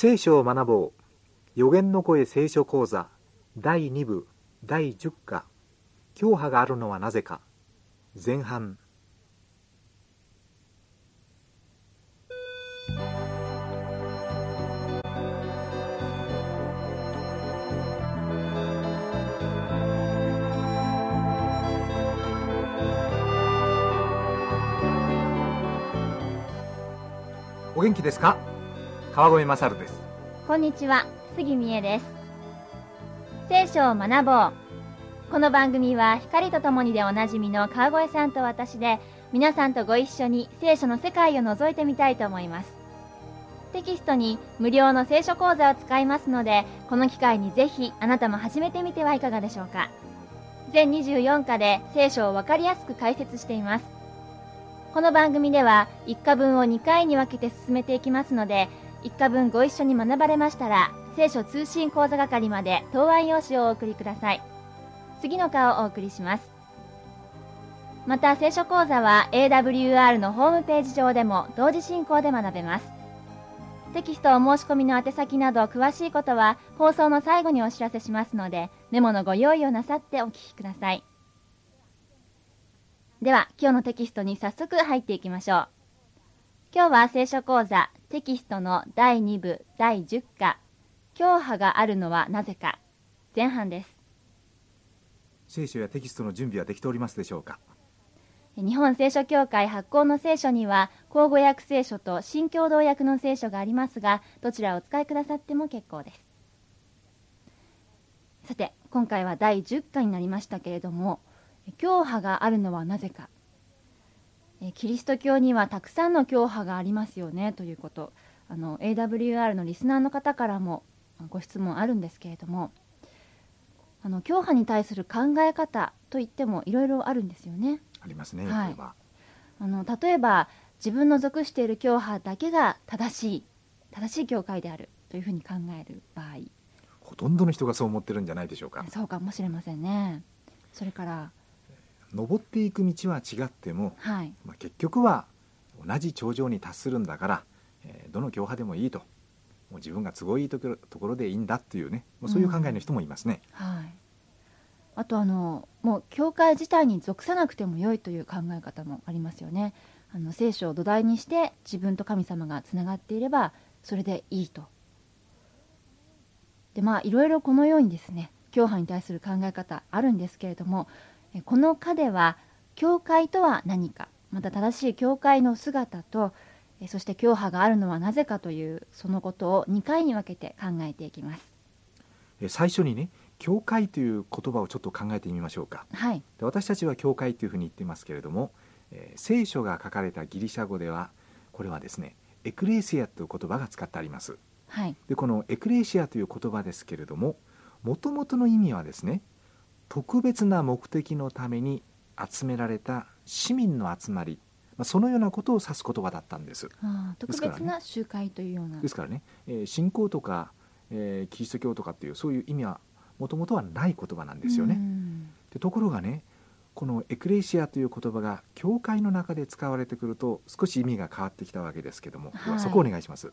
聖書を学ぼう。予言の声聖書講座。第2部。第10課。教派があるのはなぜか。前半。お元気ですか？川越勝です。こんにちは。杉美恵です。聖書を学ぼう。この番組は光とともにでおなじみの川越さんと私で皆さんとご一緒に聖書の世界を覗いてみたいと思います。テキストに無料の聖書講座を使いますのでこの機会にぜひあなたも始めてみてはいかがでしょうか。全24課で聖書をわかりやすく解説しています。この番組では1課分を2回に分けて進めていきますので1課分ご一緒に学ばれましたら聖書通信講座係まで答案用紙をお送りください。次の課をお送りします。また聖書講座は AWR のホームページ上でも同時進行で学べます。テキストお申し込みの宛先など詳しいことは放送の最後にお知らせしますのでメモのご用意をなさってお聞きください。では、今日のテキストに早速入っていきましょう。今日は聖書講座テキストの第2部第10課、教派があるのはなぜか、前半です。聖書やテキストの準備はできておりますでしょうか？日本聖書協会発行の聖書には、口語訳聖書と新共同訳の聖書がありますが、どちらをお使いくださっても結構です。さて、今回は第10課になりましたけれども、教派があるのはなぜかキリスト教にはたくさんの教派がありますよねということ。あの AWR のリスナーの方からもご質問あるんですけれどもあの教派に対する考え方といってもいろいろあるんですよね。ありますね、はい、あの例えば自分の属している教派だけが正しい正しい教会であるというふうに考える場合。ほとんどの人がそう思ってるんじゃないでしょうか。そうかもしれませんね。それから登っていく道は違っても、はい、まあ、結局は同じ頂上に達するんだから、えー、どの教派でもいいともう自分が都合いいところでいいんだっていうねもうそういう考えの人もいますね。うん、はいあとあのもう教会自体に属さなくても良いという考え方もありますよね。あの聖書を土台にして自分と神様がつながっていればそれでいいと。でまあいろいろこのようにですね教派に対する考え方あるんですけれどもこの課では教会とは何かまた正しい教会の姿とそして教派があるのはなぜかというそのことを2回に分けて考えていきます。最初にね教会という言葉をちょっと考えてみましょうか、はい、で私たちは教会というふうに言っていますけれども、えー、聖書が書かれたギリシャ語ではこれはですねエクレシアという言葉が使ってあります、はい、でこのエクレシアという言葉ですけれどももともとの意味はですね特別な目的のために集められた市民の集まり、まあ、そのようなことを指す言葉だったんです。あ特別な集会というような。ですからね、えー、信仰とか、えー、キリスト教とかっていうそういう意味はもともとはない言葉なんですよね。でところがねこのエクレシアという言葉が教会の中で使われてくると少し意味が変わってきたわけですけども、はい、そこをお願いします。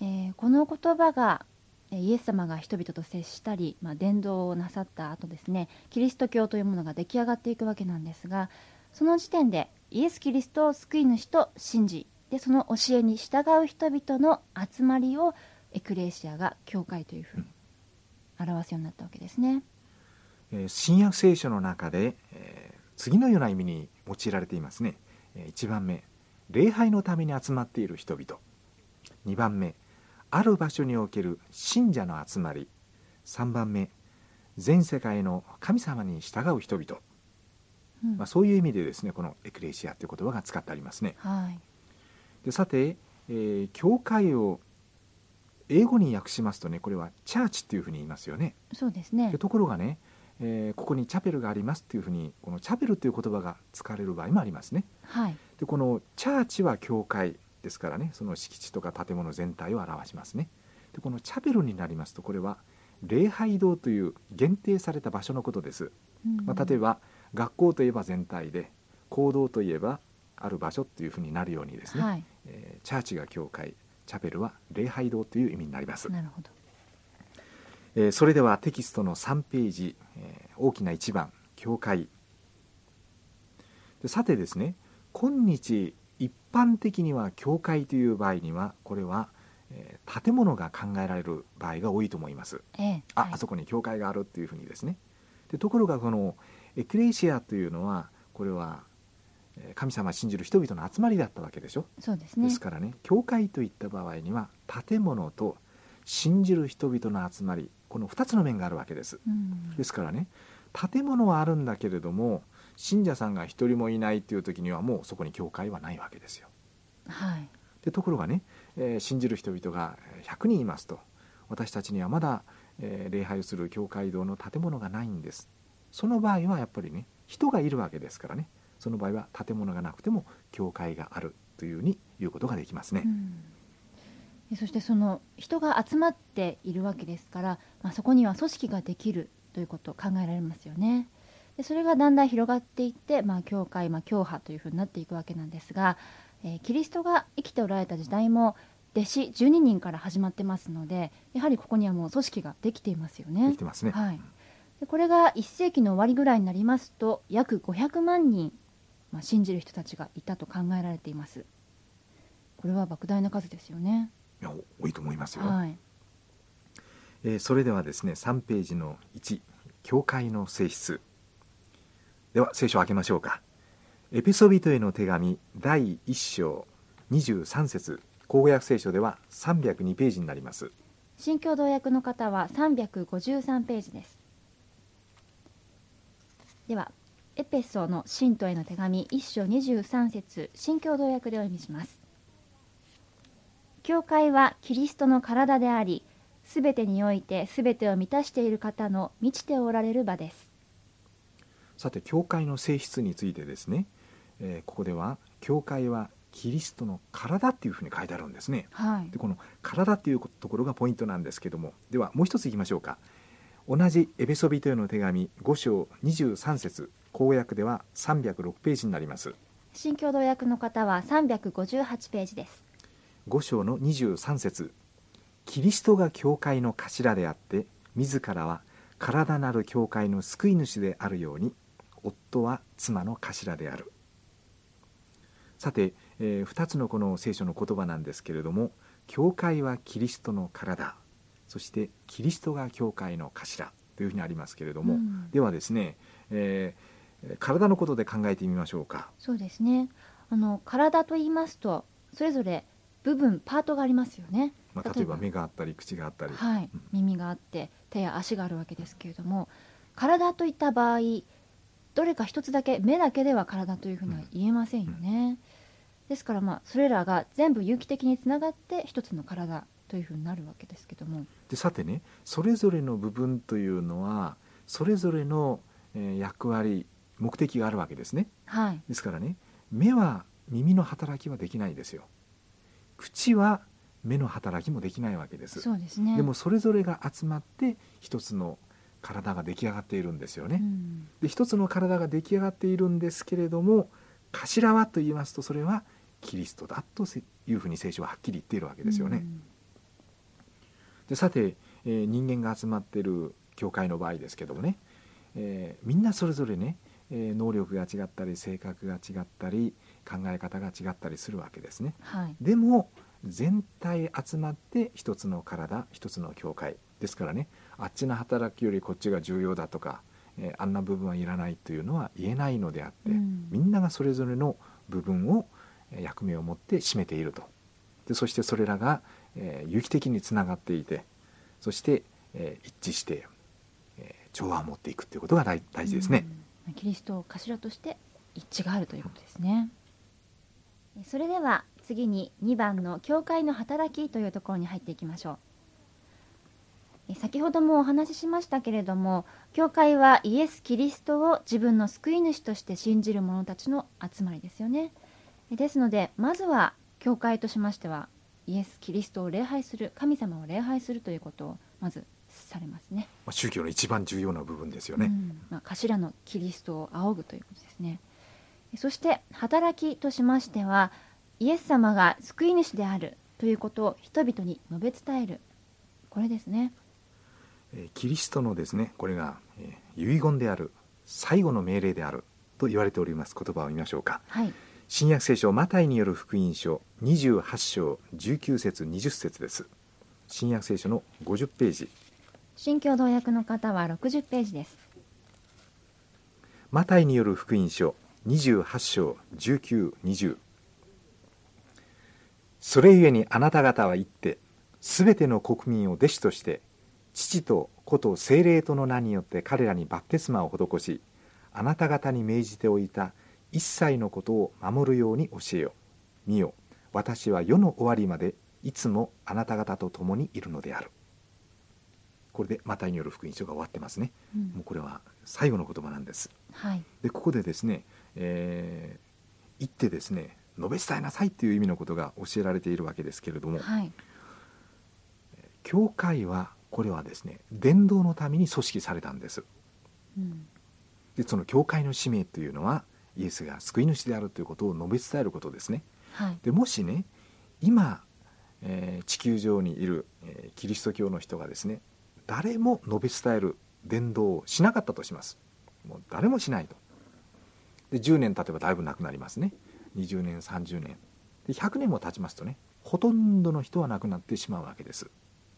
えー、この言葉がイエス様が人々と接したり、まあ、伝道をなさった後ですねキリスト教というものが出来上がっていくわけなんですがその時点でイエス・キリストを救い主と信じでその教えに従う人々の集まりをエクレシアが教会というふうに表すようになったわけですね。新約聖書の中で、え、次のような意味に用いられていますね。1番目礼拝のために集まっている人々2番目ある場所における信者の集まり。3番目全世界の神様に従う人々、うん、まあ、そういう意味でですねこのエクレシアという言葉が使ってありますね。はい、でさて、えー、教会を英語に訳しますとねこれはチャーチっていうふうに言いますよね。そうですね。ところがね、えー、ここにチャペルがありますっていうふうにこのチャペルという言葉が使われる場合もありますね。はい、でこのチャーチは教会ですからねその敷地とか建物全体を表しますね。でこのチャペルになりますとこれは礼拝堂という限定された場所のことです、まあ、例えば学校といえば全体で行動といえばある場所っていうふうになるようにですね、はい、えー、チャーチが教会チャペルは礼拝堂という意味になります、なるほど。えーそれではテキストの3ページ、えー大きな1番教会。でさてですね今日一般的には教会という場合にはこれは、えー建物が考えられる場合が多いと思います。ええあ、はい。あそこに教会があるっていうふうにですね。でところがこのエクレシアというのはこれはえー神様を信じる人々の集まりだったわけでしょ？そうですね。ですからね教会といった場合には建物と信じる人々の集まりこの2つの面があるわけです。うん。ですからね建物はあるんだけれども信者さんが一人もいないっていう時にはもうそこに教会はないわけですよ。はい。でところがね、えー信じる人々がえー100人いますと私たちにはまだ、えー礼拝をする教会堂の建物がないんです。その場合はやっぱりね人がいるわけですからね。その場合は建物がなくても教会があるというふうに言うことができますね、うん。でそしてその人が集まっているわけですから、まあ、そこには組織ができるということ考えられますよね。でそれがだんだん広がっていって、まあ、教会、まあ、教派というふうになっていくわけなんですが、えーキリストが生きておられた時代も弟子12人から始まってますのでやはりここにはもう組織ができていますよでねきて。ますね、はい、でこれが1世紀の終わりぐらいになりますと約500万人、まあ、信じる人たちがいたと考えられています。これは莫大な数ですよね。いや多いと思いますよ、はい。えーそれではですね3ページの1教会の性質では聖書を開けましょうか。エピソビトへの手紙第1章23節。口語訳聖書では302ページになります。新共同訳の方は353ページです。ではエペソの信徒への手紙1章23節新共同訳でお読みします。教会はキリストの体でありすべてにおいてすべてを満たしている方の満ちておられる場です。さて教会の性質についてですね、えーここでは教会はキリストの体っていうふうに書いてあるんですね。はい。でこの体っていうところがポイントなんですけども。ではもう一ついきましょうか。同じエペソビトへの手紙5章23節。公約では306ページになります。新共同訳の方は358ページです。5章の23節。キリストが教会の頭であって自らは体なる教会の救い主であるように夫は妻の頭である。さて、え2つのこの聖書の言葉なんですけれども教会はキリストの体。そしてキリストが教会の頭。というふうにありますけれども、うん。ではですね、えー体のことで考えてみましょうか。そうですね。あの体と言いますとそれぞれ部分パートがありますよね。まあ、例えば目があったり口があったり、はい。うん、耳があって手や足があるわけですけれども体といった場合どれか一つだけ目だけでは体というふうには言えませんよね、ですからまあそれらが全部有機的につながって一つの体というふうになるわけですけども。でさてねそれぞれの部分というのはそれぞれの、えー役割目的があるわけですね。はい。ですからね目は耳の働きはできないですよ。口は目の働きもできないわけです。そうですね。でもそれぞれが集まって一つの体が出来上がっているんですよね、うん。で一つの体が出来上がっているんですけれども頭はと言いますとそれはキリストだというふうに聖書ははっきり言っているわけですよね、うん。でさて、えー人間が集まっている教会の場合ですけどもね、えーみんなそれぞれね、えー能力が違ったり性格が違ったり考え方が違ったりするわけですね。はい。でも全体集まって一つの体一つの教会。ですからねあっちの働きよりこっちが重要だとか、えーあんな部分はいらないというのは言えないのであって、うん。みんながそれぞれの部分をえー役目を持って占めていると。でそしてそれらが、えー有機的につながっていてそして、えー一致して、えー調和を持っていくということが大大事ですね。うん。キリストを頭として一致があるということですね。それでは次に2番の教会の働きというところに入っていきましょう。え先ほどもお話ししましたけれども教会はイエス・キリストを自分の救い主として信じる者たちの集まりですよね。えですのでまずは教会としましてはイエス・キリストを礼拝する神様を礼拝するということをまずされますね。まあ宗教の一番重要な部分ですよね。うん。まあ、頭のキリストを仰ぐということですね。そして働きとしましてはイエス様が救い主であるということを人々に述べ伝える。これですね。えーキリストのですねこれが、えー遺言である最後の命令であると言われております言葉を見ましょうか。はい。新約聖書マタイによる福音書28章19節20節です。新約聖書の50ページ。新共同訳の方は60ページです。マタイによる福音書28章1920それゆえにあなた方は言ってすべての国民を弟子として父と子と精霊との名によって彼らにバプテスマを施しあなた方に命じておいた一切のことを守るように教えよ見よ私は世の終わりまでいつもあなた方と共にいるのである。これでマタイによる福音書が終わってますね。うん。もうこれは最後の言葉なんです。はい。でここでですね、えー言ってですね述べ伝えなさいっていう意味のことが教えられているわけですけれどもはい。教会はこれはですね伝道のために組織されたんです。うん。でその教会の使命というのはイエスが救い主であるということを述べ伝えることですね。はい。でもしね今、えー地球上にいる、えーキリスト教の人がですね誰も述べ伝える伝道をしなかったとします。もう誰もしないと。で10年経てばだいぶなくなりますね20年30年。で100年も経ちますとねほとんどの人は亡くなってしまうわけです。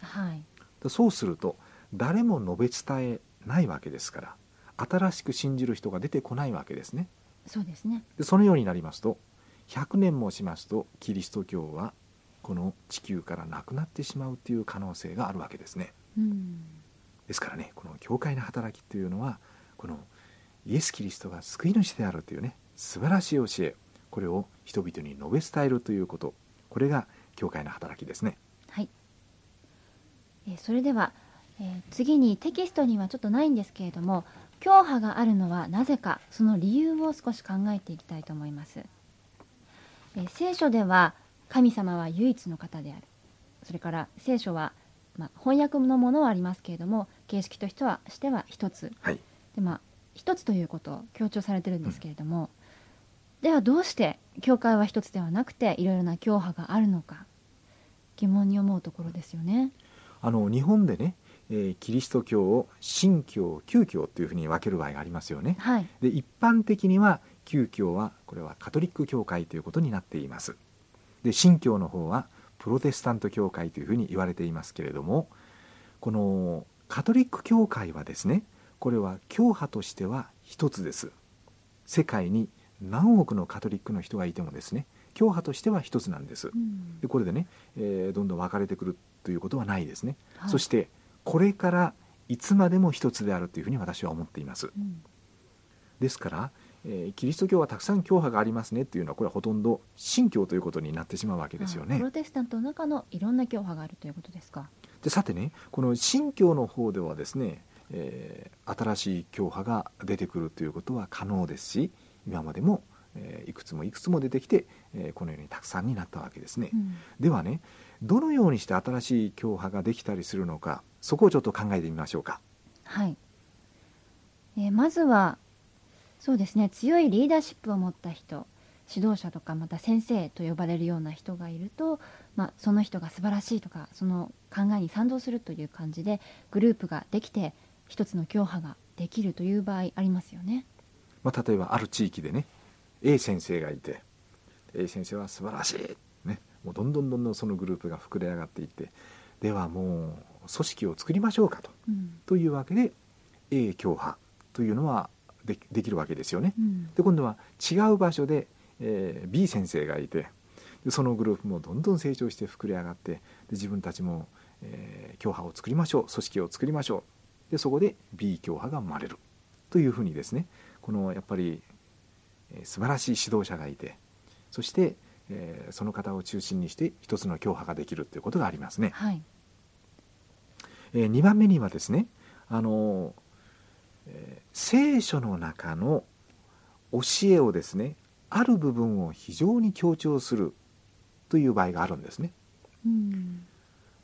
はい。でそうすると誰も述べ伝えないわけですから新しく信じる人が出てこないわけですね。そうですね。でそのようになりますと100年もしますとキリスト教はこの地球からなくなってしまうという可能性があるわけですね。うん。ですからねこの教会の働きというのはこのイエス・キリストが救い主であるというね素晴らしい教えこれを人々に述べ伝えるということ。これが教会の働きですね。はい、えーそれでは、えー次にテキストにはちょっとないんですけれども教派があるのはなぜかその理由を少し考えていきたいと思います、えー聖書では神様は唯一の方である。それから聖書は、まあ、翻訳のものはありますけれども形式としてはしては一つ。はい。でまあ一つということを強調されてるんですけれども、ではどうして教会は一つではなくていろいろな教派があるのか疑問に思うところですよね。あの日本でね、えーキリスト教を新教旧教というふうに分ける場合がありますよね。はい、で一般的には旧教はこれはカトリック教会ということになっています。で新教の方はプロテスタント教会というふうに言われていますけれどもこのカトリック教会はですねこれは教派としては一つです。世界に何億のカトリックの人がいてもですね教派としては一つなんです。うん。でこれでね、えーどんどん分かれてくるということはないですね、はい。そしてこれからいつまでも一つであるというふうに私は思っています。うん。ですから、えーキリスト教はたくさん教派がありますねっていうのはこれはほとんど新教ということになってしまうわけですよね。あプロテスタントの中のいろんな教派があるということですか？でさてねこの新教の方ではですね、えー新しい教派が出てくるということは可能ですし今までも、えーいくつもいくつも出てきて、えーこのようにたくさんになったわけですね、うん。ではねどのようにして新しい教派ができたりするのかそこをちょっと考えてみましょうか。はい、えーまずはそうですね強いリーダーシップを持った人指導者とかまた先生と呼ばれるような人がいると、まあ、その人が素晴らしいとかその考えに賛同するという感じでグループができて一つの教派ができるという場合ありますよね。まあ、例えばある地域でね A 先生がいて A 先生は素晴らしい、ね、もうどんどんどんどんそのグループが膨れ上がっていってではもう組織を作りましょうかとうんというわけで A 教派というのはでできるわけですよね。うん。で今度は違う場所で、えー B 先生がいてでそのグループもどんどん成長して膨れ上がってで自分たちも、えー教派を作りましょう組織を作りましょう。でそこで B 教派が生まれる。というふうにですねこのやっぱり、えー素晴らしい指導者がいてそして、えーその方を中心にして一つの教派ができるということがありますね。はい。え2番目にはですねあの、えー聖書の中の教えをですねある部分を非常に強調するという場合があるんですね、うん。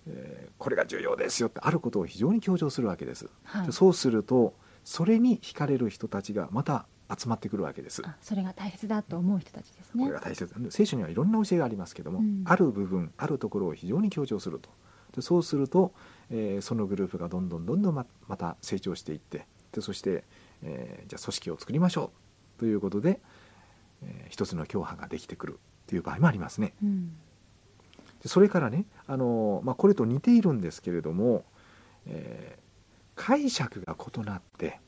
えーこれが重要ですよってあることを非常に強調するわけです、はい。でそうするとそれに惹かれる人たちがまた集まってくるわけです。あそれが大切だと思う人たちですね。これが大切。聖書にはいろんな教えがありますけども、うん。ある部分あるところを非常に強調すると。でそうすると、えーそのグループがどんどんどんどんままた成長していってでそして、えーじゃあ組織を作りましょう。ということで、えー一つの教派ができてくるという場合もありますね。うん。でそれからね、あのまあ、これと似ているんですけれども、えー解釈が異なって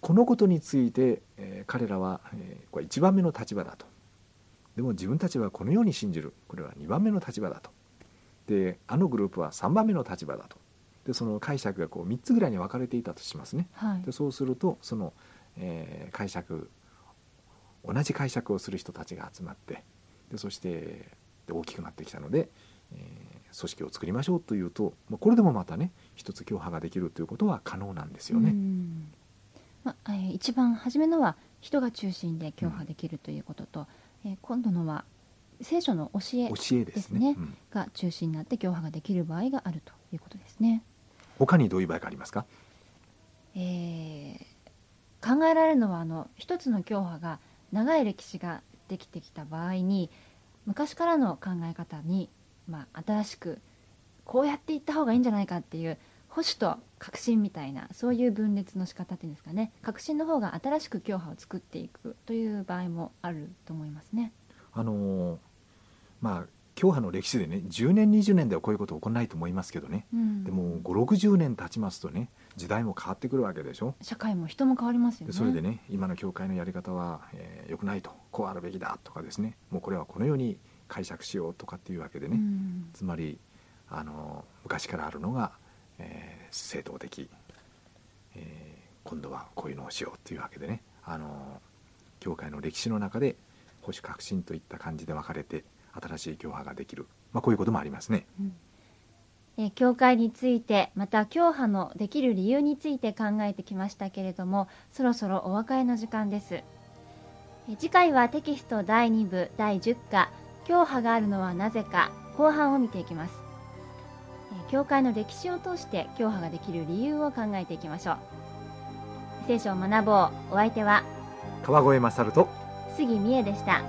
このことについて、えー彼らは、えーこれ1番目の立場だと。でも自分たちはこのように信じる。これは2番目の立場だと。であのグループは3番目の立場だと。でその解釈がこう3つぐらいに分かれていたとしますね。はい。でそうするとその、えー解釈同じ解釈をする人たちが集まってでそしてで大きくなってきたので、えー組織を作りましょうというと、まあ、これでもまたね一つ教派ができるということは可能なんですよね。まあえー一番初めのは人が中心で教派できるということと、えー今度のは聖書の教え教えですねねうんが中心になって教派ができる場合があるということですね。他にどういう場合がありますかえー考えられるのはあの一つの教派が長い歴史ができてきた場合に昔からの考え方に、まあ、新しくこうやっていった方がいいんじゃないかっていう保守と革新みたいなそういう分裂の仕方っていうんですかね。革新の方が新しく教派を作っていくという場合もあると思いますね。あのーまあ教派の歴史でね10年20年ではこういうこと起こらないと思いますけどね。うん。でも560年経ちますとね時代も変わってくるわけでしょ。社会も人も変わりますよね。でそれでね今の教会のやり方は、えー良くないとこうあるべきだとかですね。もうこれはこのように解釈しようとかっていうわけでね、うん。つまりあの昔からあるのが、えー正当的、えー今度はこういうのをしようというわけでね。あの教会の歴史の中で保守革新といった感じで分かれて新しい教派ができる、まあ、こういうこともありますね。え教会についてまた教派のできる理由について考えてきましたけれどもそろそろお別れの時間です。え次回はテキスト第2部第10課「教派があるのはなぜか」後半を見ていきます。教会の歴史を通して教派ができる理由を考えていきましょう。聖書を学ぼう。お相手は川越勝と杉美恵でした